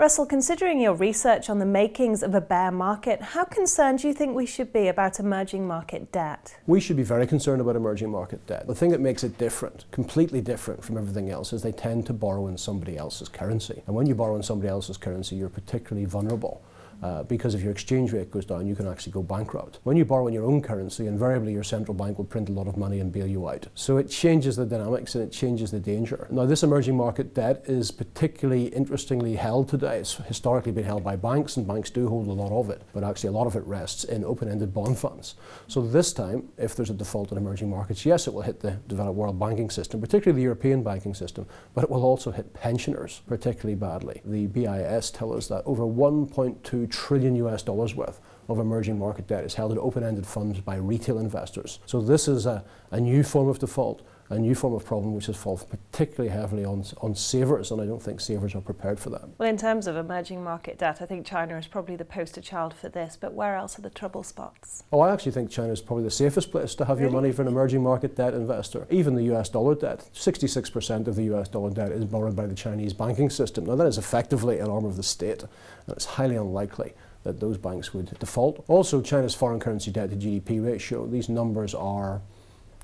Russell, considering your research on the makings of a bear market, how concerned do you think we should be about emerging market debt? We should be very concerned about emerging market debt. The thing that makes it different, completely different from everything else, is they tend to borrow in somebody else's currency. And when you borrow in somebody else's currency, you're particularly vulnerable uh, because if your exchange rate goes down, you can actually go bankrupt. When you borrow in your own currency, invariably your central bank will print a lot of money and bail you out. So it changes the dynamics and it changes the danger. Now, this emerging market debt is particularly interestingly held today. It's historically been held by banks, and banks do hold a lot of it, but actually a lot of it rests in open-ended bond funds. So this time, if there's a default in emerging markets, yes, it will hit the developed world banking system, particularly the European banking system, but it will also hit pensioners particularly badly. The BIS tell us that over 1.2 trillion US dollars worth of emerging market debt is held in open-ended funds by retail investors. So this is a, a new form of default a new form of problem which has fallen particularly heavily on, on savers, and I don't think savers are prepared for that. Well, in terms of emerging market debt, I think China is probably the poster child for this, but where else are the trouble spots? Oh, I actually think China is probably the safest place to have really? your money for an emerging market debt investor. Even the US dollar debt, 66% of the US dollar debt is borrowed by the Chinese banking system. Now, that is effectively an arm of the state, and it's highly unlikely that those banks would default. Also, China's foreign currency debt to GDP ratio, these numbers are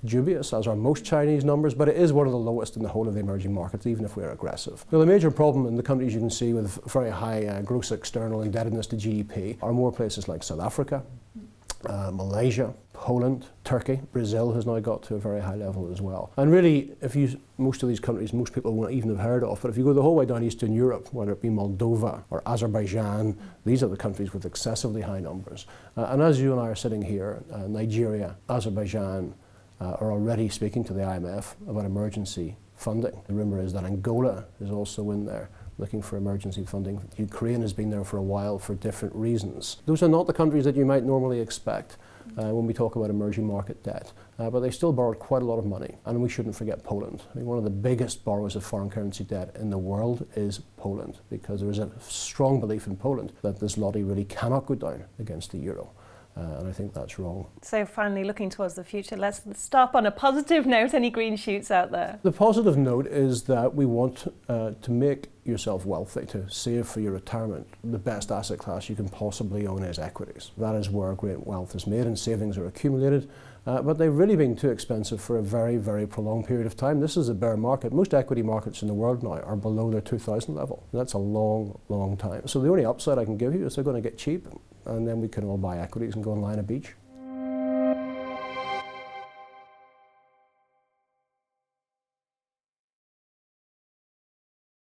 dubious, as are most Chinese numbers, but it is one of the lowest in the whole of the emerging markets, even if we're aggressive. Now, the major problem in the countries you can see with very high uh, gross external indebtedness to GDP are more places like South Africa, uh, Malaysia, Poland, Turkey, Brazil has now got to a very high level as well. And really, if you most of these countries, most people won't even have heard of, but if you go the whole way down Eastern Europe, whether it be Moldova or Azerbaijan, these are the countries with excessively high numbers. Uh, and as you and I are sitting here, uh, Nigeria, Azerbaijan, are already speaking to the IMF about emergency funding. The rumour is that Angola is also in there looking for emergency funding. Ukraine has been there for a while for different reasons. Those are not the countries that you might normally expect uh, when we talk about emerging market debt, uh, but they still borrowed quite a lot of money. And we shouldn't forget Poland. I mean, one of the biggest borrowers of foreign currency debt in the world is Poland, because there is a strong belief in Poland that this zloty really cannot go down against the euro. Uh, and I think that's wrong. So, finally, looking towards the future, let's stop on a positive note. Any green shoots out there? The positive note is that we want uh, to make yourself wealthy, to save for your retirement. The best asset class you can possibly own is equities. That is where great wealth is made and savings are accumulated. Uh, but they've really been too expensive for a very, very prolonged period of time. This is a bear market. Most equity markets in the world now are below their 2000 level. That's a long, long time. So the only upside I can give you is they're going to get cheap and then we can all buy equities and go and on a beach.